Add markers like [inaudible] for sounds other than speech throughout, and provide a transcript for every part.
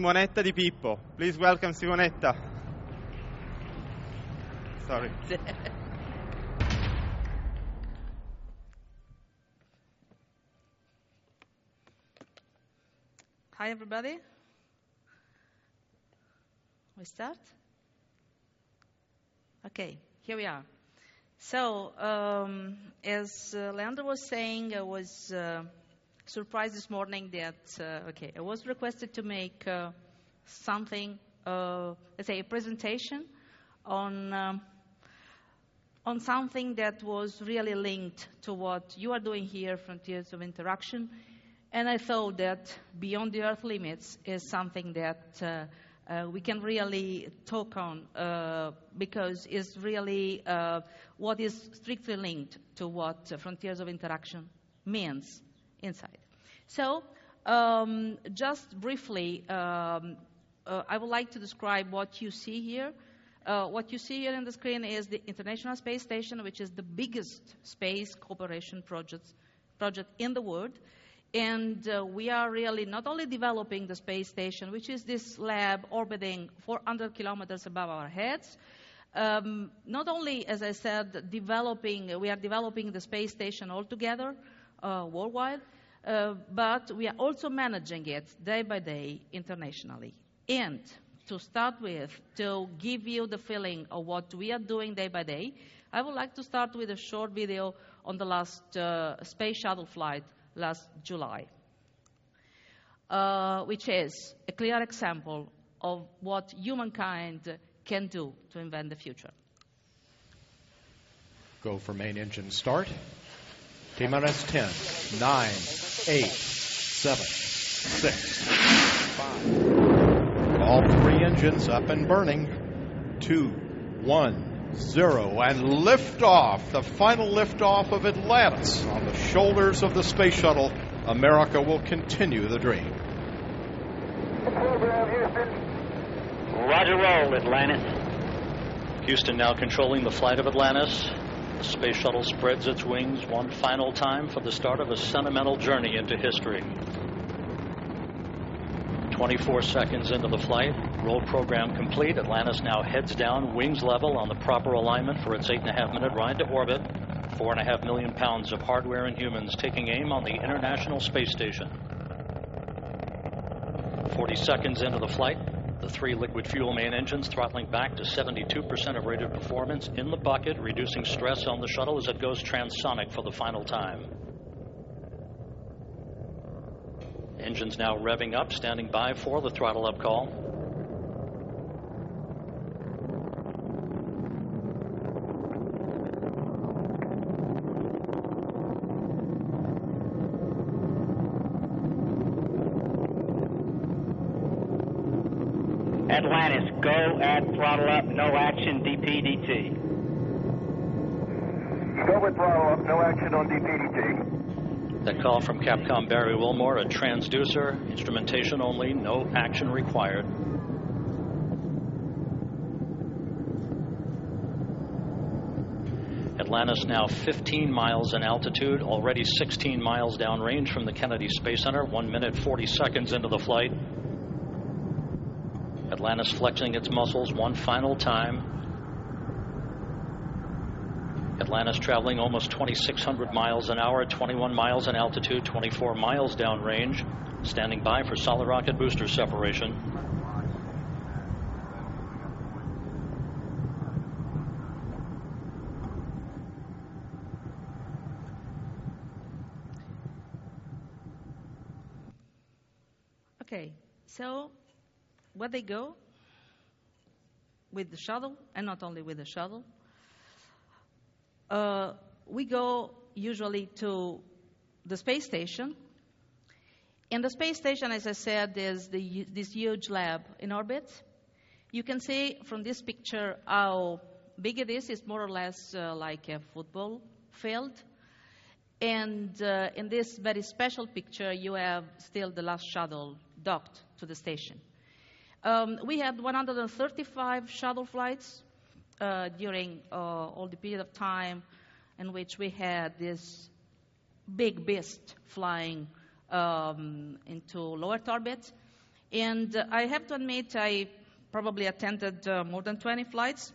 Simonetta Di Pippo. Please welcome Simonetta. Sorry. Hi, everybody. We start? Okay, here we are. So, um, as uh, Leandro was saying, I was uh, surprised this morning that, uh, okay, I was requested to make uh, something, uh, let's say, a presentation on, um, on something that was really linked to what you are doing here, Frontiers of Interaction. And I thought that Beyond the Earth Limits is something that uh, uh, we can really talk on uh, because it's really uh, what is strictly linked to what Frontiers of Interaction means inside. So, um, just briefly, um, uh, I would like to describe what you see here. Uh, what you see here on the screen is the International Space Station, which is the biggest space cooperation project, project in the world. And uh, we are really not only developing the space station, which is this lab orbiting 400 kilometers above our heads, um, not only, as I said, developing, we are developing the space station altogether uh, worldwide, uh, but we are also managing it day by day internationally. And to start with, to give you the feeling of what we are doing day by day, I would like to start with a short video on the last uh, space shuttle flight last July, uh, which is a clear example of what humankind can do to invent the future. Go for main engine start. T minus 10, 9, 8, 7, 6, 5. All three engines up and burning. Two, one, zero, And liftoff, the final liftoff of Atlantis on the shoulders of the space shuttle. America will continue the dream. Roger roll, Atlantis. Houston now controlling the flight of Atlantis. The space shuttle spreads its wings one final time for the start of a sentimental journey into history. 24 seconds into the flight, roll program complete. Atlantis now heads down, wings level on the proper alignment for its eight and a half minute ride to orbit. Four and a half million pounds of hardware and humans taking aim on the International Space Station. 40 seconds into the flight, three liquid fuel main engines throttling back to 72% of rated performance in the bucket, reducing stress on the shuttle as it goes transonic for the final time. Engines now revving up, standing by for the throttle up call. Atlantis, go at throttle up, no action, DPDT. Go with throttle up, no action on DPDT. That call from Capcom Barry Wilmore, a transducer, instrumentation only, no action required. Atlantis now 15 miles in altitude, already 16 miles downrange from the Kennedy Space Center, 1 minute 40 seconds into the flight. Atlantis flexing its muscles one final time. Atlantis traveling almost 2,600 miles an hour, 21 miles in altitude, 24 miles downrange, standing by for solid rocket booster separation. Okay, so where they go with the shuttle, and not only with the shuttle, uh, we go usually to the space station. And the space station, as I said, is the, this huge lab in orbit. You can see from this picture how big it is. It's more or less uh, like a football field. And uh, in this very special picture, you have still the last shuttle docked to the station. Um, we had 135 shuttle flights uh, during uh, all the period of time in which we had this big beast flying um, into low Earth orbit. And I have to admit, I probably attended uh, more than 20 flights,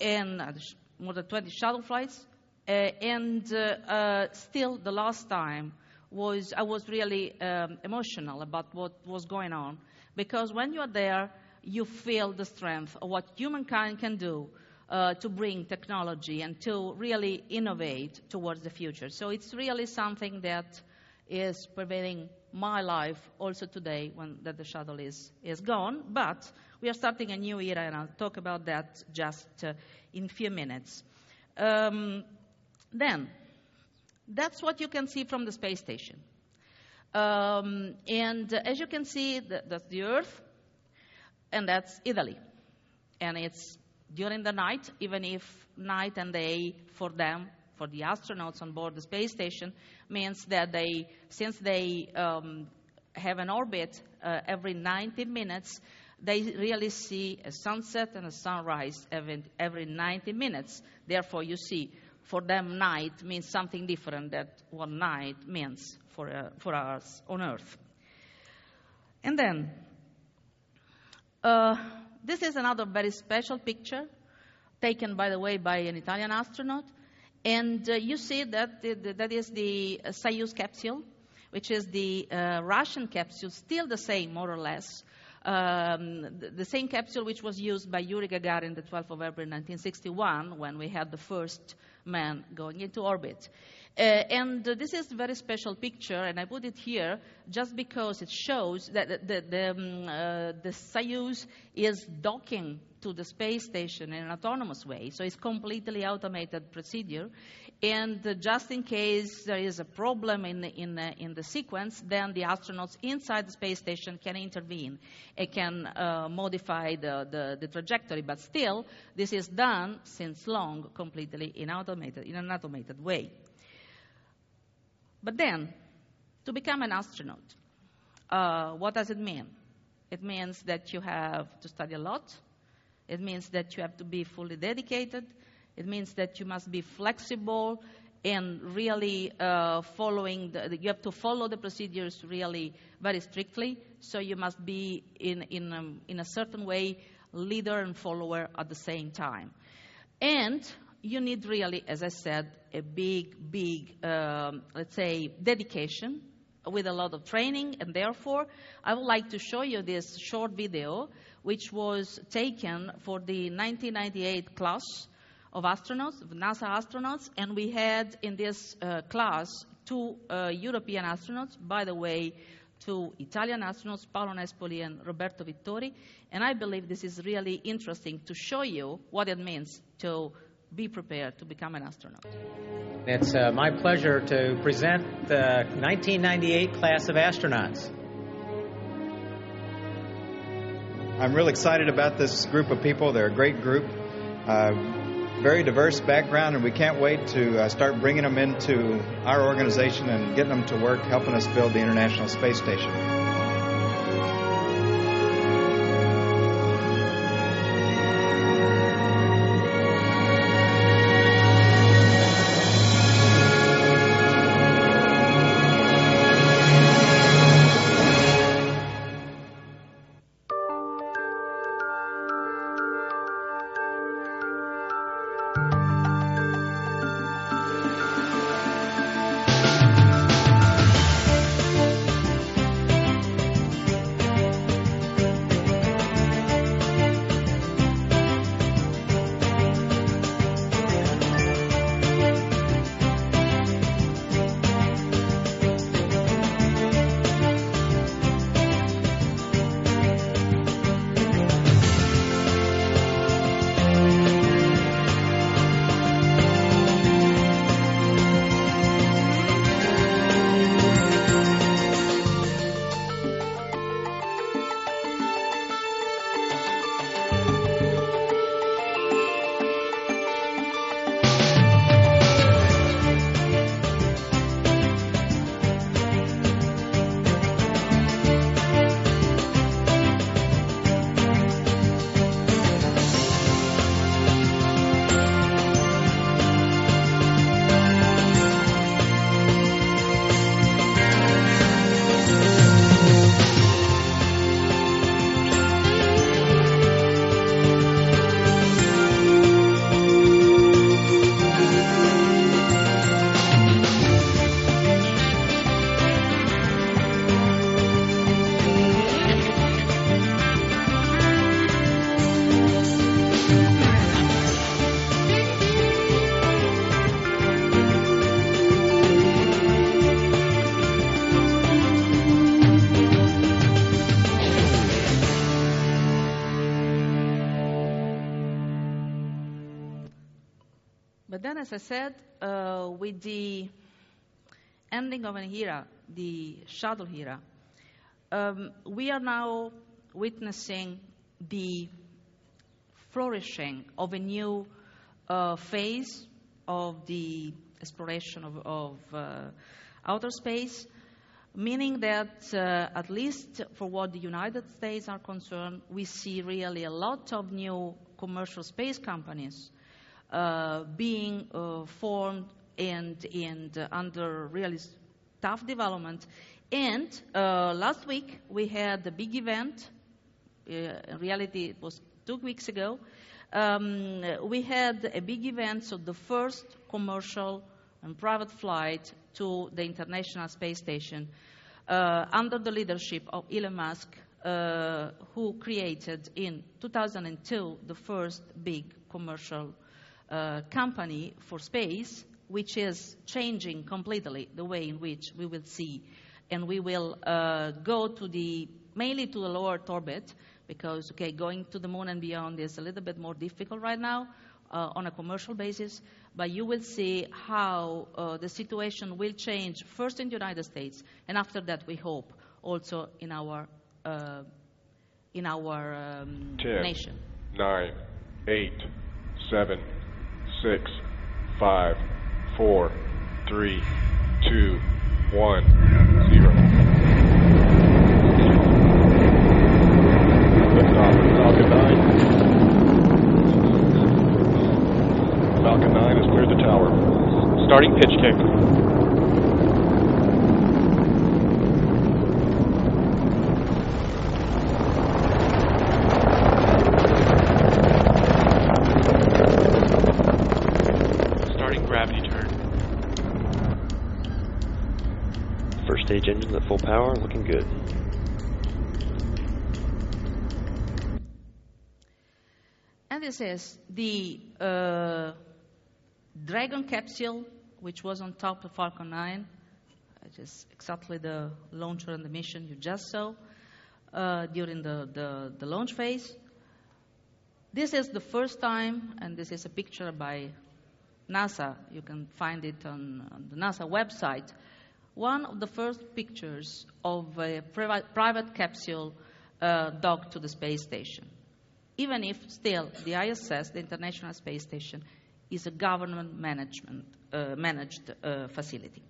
and uh, more than 20 shuttle flights. Uh, and uh, still, the last time was I was really um, emotional about what was going on, because when you are there, you feel the strength of what humankind can do uh, to bring technology and to really innovate towards the future. So it's really something that is pervading my life also today when that the shuttle is, is gone. But we are starting a new era, and I'll talk about that just uh, in a few minutes. Um, then, that's what you can see from the space station. Um, and as you can see, th- that's the Earth, and that's Italy. And it's during the night, even if night and day for them, for the astronauts on board the space station, means that they, since they um, have an orbit uh, every 90 minutes, they really see a sunset and a sunrise every, every 90 minutes. Therefore, you see, for them, night means something different than what night means for, uh, for us on Earth. And then, uh, this is another very special picture, taken, by the way, by an Italian astronaut. And uh, you see that the, the, that is the uh, Soyuz capsule, which is the uh, Russian capsule, still the same, more or less. Um, the, the, same capsule which was used by Yuri Gagarin the 12th of April 1961 when we had the first man going into orbit. Uh, and uh, this is a very special picture, and I put it here just because it shows that the, the, the, um, uh, the Soyuz is docking to the space station in an autonomous way. So it's completely automated procedure. And uh, just in case there is a problem in the, in, the, in the sequence, then the astronauts inside the space station can intervene and can uh, modify the, the, the, trajectory. But still, this is done since long completely in, automated, in an automated way. But then, to become an astronaut, uh, what does it mean? It means that you have to study a lot. It means that you have to be fully dedicated. It means that you must be flexible and really uh, following, the, you have to follow the procedures really very strictly. So you must be in, in, um, in a certain way leader and follower at the same time. And you need really, as I said, a big, big, um, let's say, dedication with a lot of training. And therefore, I would like to show you this short video, which was taken for the 1998 class of astronauts, NASA astronauts. And we had in this uh, class two uh, European astronauts, by the way, two Italian astronauts, Paolo Nespoli and Roberto Vittori. And I believe this is really interesting to show you what it means to be prepared to become an astronaut. It's uh, my pleasure to present the 1998 class of astronauts. I'm real excited about this group of people. They're a great group, uh, very diverse background, and we can't wait to uh, start bringing them into our organization and getting them to work helping us build the International Space Station. As I said, uh, with the ending of an era, the shuttle era, um, we are now witnessing the flourishing of a new uh, phase of the exploration of, of uh, outer space, meaning that, uh, at least for what the United States are concerned, we see really a lot of new commercial space companies being uh, formed and, and uh, under really tough development. And uh, last week we had a big event. in reality, it was two weeks ago. Um, we had a big event, so the first commercial and private flight to the International Space Station uh, under the leadership of Elon Musk, uh, who created in 2002 the first big commercial uh, company for space, which is changing completely the way in which we will see and we will uh, go to the mainly to the lower orbit because okay going to the moon and beyond is a little bit more difficult right now uh, on a commercial basis, but you will see how uh, the situation will change first in the United States, and after that, we hope also in our uh, in our um, Ten, nation. nine, eight, seven, six, five, four, three, two, one, zero. Falcon 9. Falcon 9 has cleared the tower. Starting pitch kick. First stage engines at full power, looking good. And this is the uh, Dragon capsule, which was on top of Falcon 9, which is exactly the launcher and the mission you just saw uh, during the, the, the launch phase. This is the first time, and this is a picture by NASA. You can find it on, on the NASA website. One of the first pictures of a private, capsule uh, docked to the space station. Even if still the ISS, the International Space Station, is a government management, uh, managed uh, facility.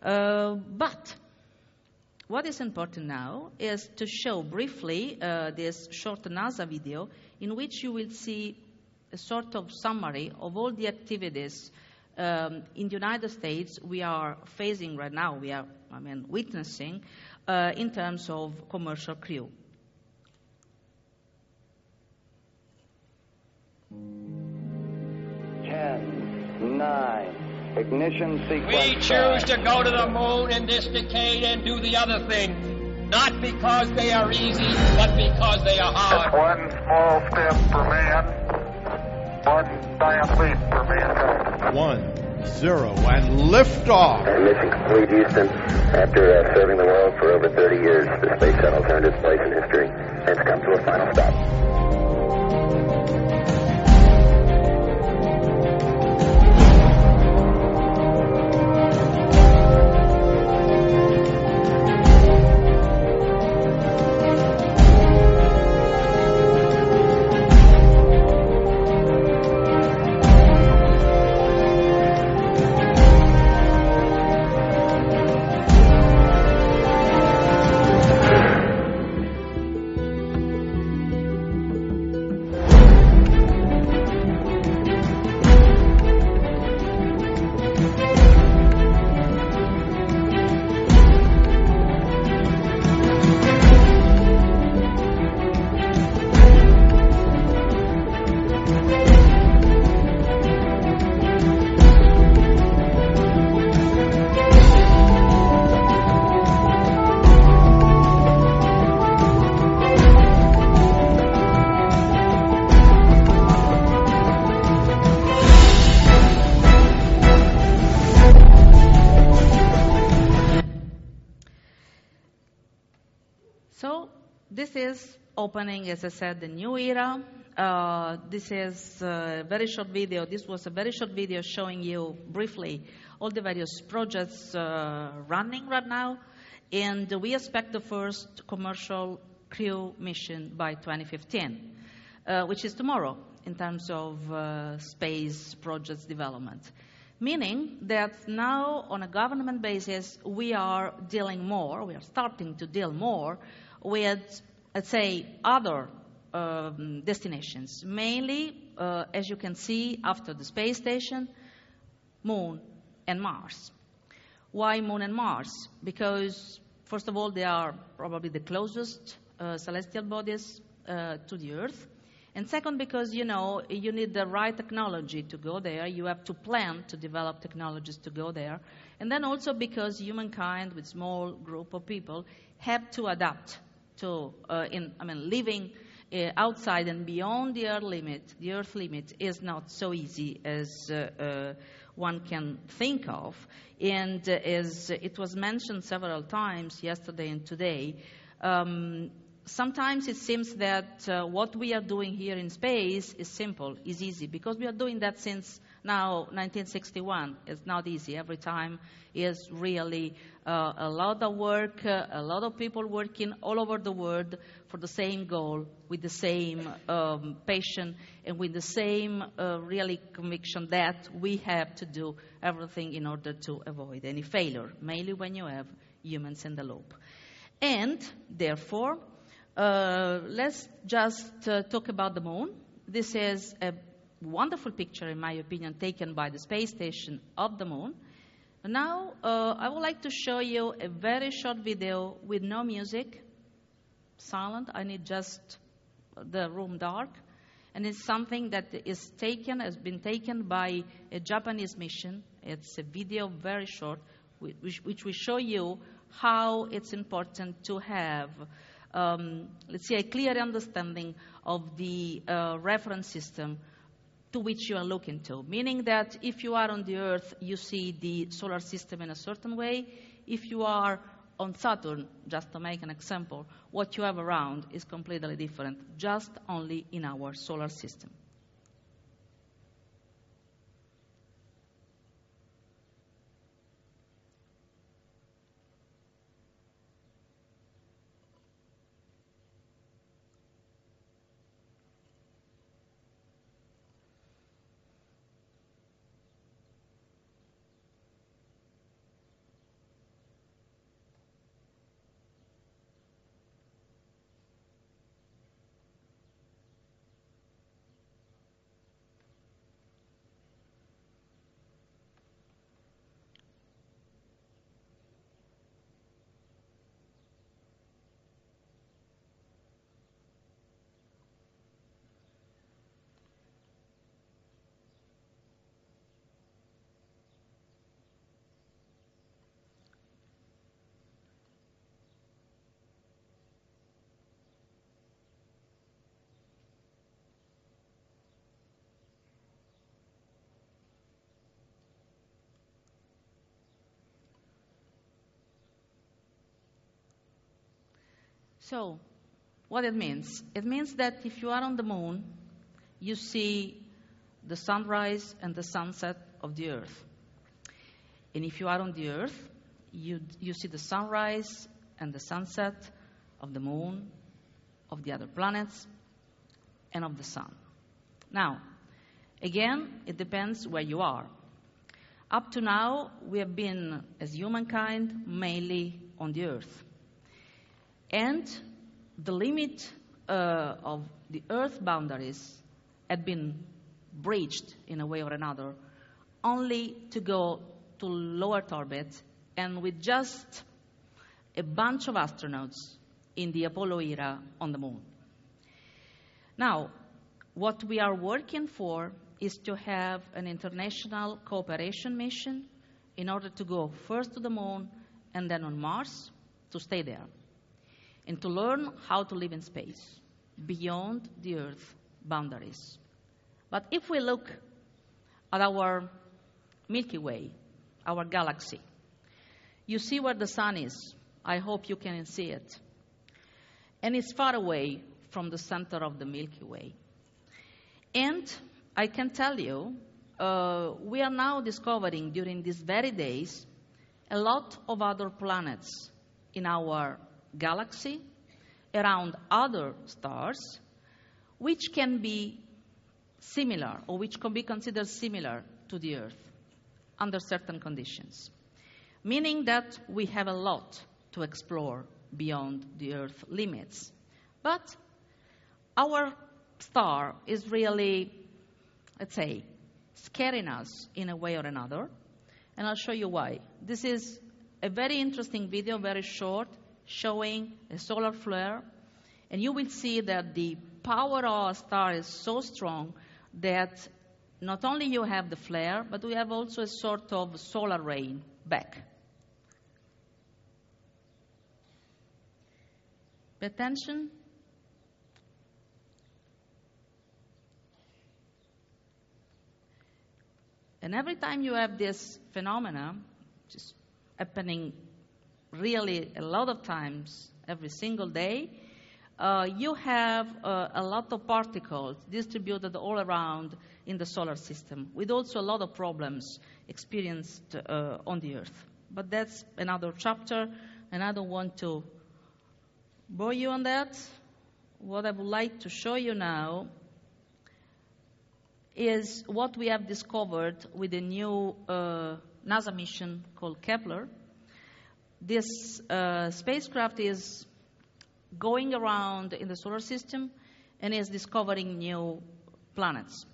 Uh, but what is important now is to show briefly uh, this short NASA video in which you will see a sort of summary of all the activities um, in the United States we are facing right now, we are, I mean, witnessing uh, in terms of commercial crew. Ten, nine, ignition sequence. We choose to go to the moon in this decade and do the other thing. Not because they are easy, but because they are hard. One small step for man, one giant leap for mankind. One, zero, and liftoff. Mission complete, Houston. After uh, serving the world for over 30 years, the space shuttle earned its place in history and has come to a final stop. Opening, as I said, the new era. uh, this is a very short video. This was a very short video showing you briefly all the various projects uh, running right now. And we expect the first commercial crew mission by 2015, uh, which is tomorrow in terms of uh, space projects development. Meaning that now, on a government basis, we are dealing more, we are starting to deal more with, let's say, other um, destinations. Mainly, uh, as you can see, after the space station, Moon and Mars. Why Moon and Mars? Because, first of all, they are probably the closest uh, celestial bodies uh, to the Earth. And second, because you know you need the right technology to go there. You have to plan to develop technologies to go there. And then also because humankind, with small group of people, have to adapt to, uh, in, I mean, living uh, outside and beyond the Earth limit. The Earth limit is not so easy as uh, uh, one can think of. And uh, as it was mentioned several times yesterday and today, um, sometimes it seems that uh, what we are doing here in space is simple, is easy, because we are doing that since now 1961. is not easy. Every time is really uh, a lot of work, uh, a lot of people working all over the world for the same goal, with the same um, passion, and with the same uh, really conviction that we have to do everything in order to avoid any failure, mainly when you have humans in the loop. And therefore, uh, let's just uh, talk about the moon. This is a wonderful picture, in my opinion, taken by the space station of the moon. Now, uh, I would like to show you a very short video with no music, silent. I need just the room dark. And it's something that is taken, has been taken by a Japanese mission. It's a video very short, which, which will show you how it's important to have um, let's say, a clear understanding of the uh, reference system to which you are looking to. Meaning that if you are on the Earth, you see the solar system in a certain way. If you are on Saturn, just to make an example, what you have around is completely different, just only in our solar system. So, what it means? It means that if you are on the moon, you see the sunrise and the sunset of the earth. And if you are on the earth, you, you see the sunrise and the sunset of the moon, of the other planets, and of the sun. Now, again, it depends where you are. Up to now, we have been, as humankind, mainly on the earth. And the limit uh, of the Earth boundaries had been breached in a way or another, only to go to lower orbit and with just a bunch of astronauts in the Apollo era on the moon. Now, what we are working for is to have an international cooperation mission in order to go first to the moon and then on Mars to stay there and to learn how to live in space beyond the Earth boundaries. But if we look at our Milky Way, our galaxy, you see where the sun is. I hope you can see it. And it's far away from the center of the Milky Way. And I can tell you, uh, we are now discovering during these very days a lot of other planets in our galaxy, around other stars, which can be similar or which can be considered similar to the Earth under certain conditions. Meaning that we have a lot to explore beyond the Earth limits. But our star is really, let's say, scaring us in a way or another. And I'll show you why. This is a very interesting video, very short, showing a solar flare. And you will see that the power of our star is so strong that not only you have the flare, but we have also a sort of solar rain back. Pay attention. And every time you have this phenomena, is happening really a lot of times every single day, uh, you have uh, a lot of particles distributed all around in the solar system, with also a lot of problems experienced uh, on the Earth. But that's another chapter, and I don't want to bore you on that. What I would like to show you now is what we have discovered with a new uh, NASA mission called Kepler. This uh, spacecraft is going around in the solar system and is discovering new planets.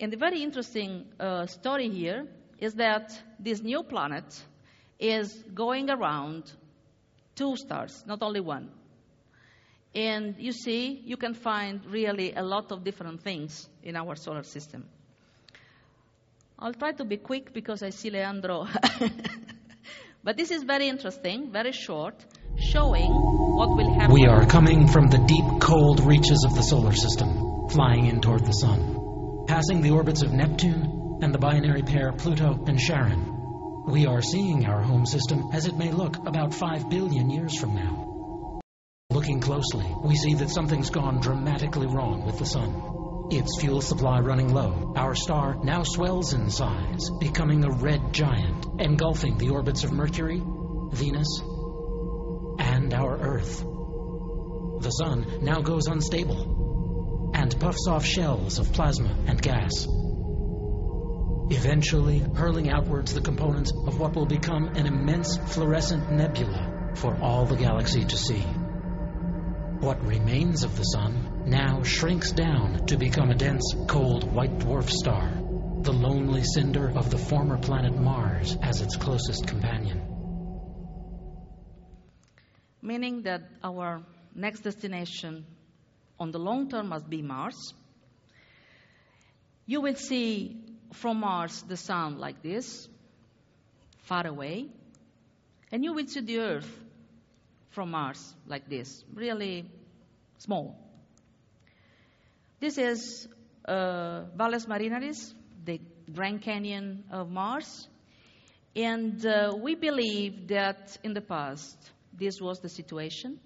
And the very interesting uh, story here is that this new planet is going around two stars, not only one. And you see, you can find really a lot of different things in our solar system. I'll try to be quick because I see Leandro. [laughs] but this is very interesting, very short, showing what will happen. We are coming from the deep, cold reaches of the solar system, flying in toward the sun, passing the orbits of Neptune and the binary pair Pluto and Charon. We are seeing our home system as it may look about 5 billion years from now. Looking closely, we see that something's gone dramatically wrong with the sun. Its fuel supply running low, our star now swells in size, becoming a red giant, engulfing the orbits of Mercury, Venus, and our Earth. The sun now goes unstable and puffs off shells of plasma and gas. Eventually, hurling outwards the components of what will become an immense fluorescent nebula for all the galaxy to see. What remains of the Sun now shrinks down to become a dense, cold white dwarf star, the lonely cinder of the former planet Mars as its closest companion. Meaning that our next destination on the long term must be Mars. You will see from Mars the Sun like this, far away, and you will see the Earth from Mars like this, really small. This is uh, Valles Marineris, the Grand Canyon of Mars. And uh, we believe that in the past this was the situation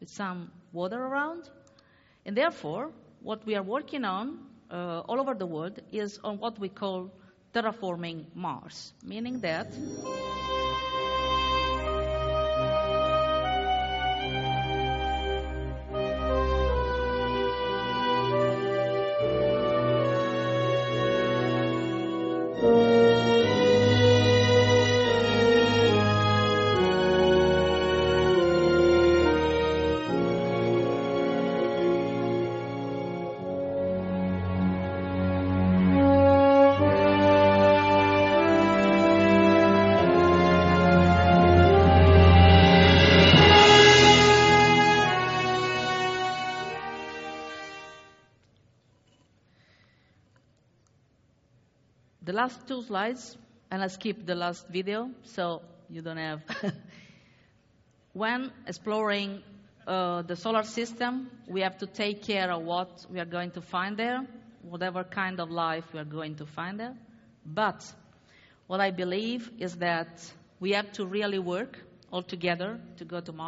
with some water around. And therefore, what we are working on uh, all over the world is on what we call terraforming Mars, meaning that last two slides, and I skip the last video, so you don't have. [laughs] when exploring uh, the solar system, we have to take care of what we are going to find there, whatever kind of life we are going to find there. But what I believe is that we have to really work all together to go to Mars.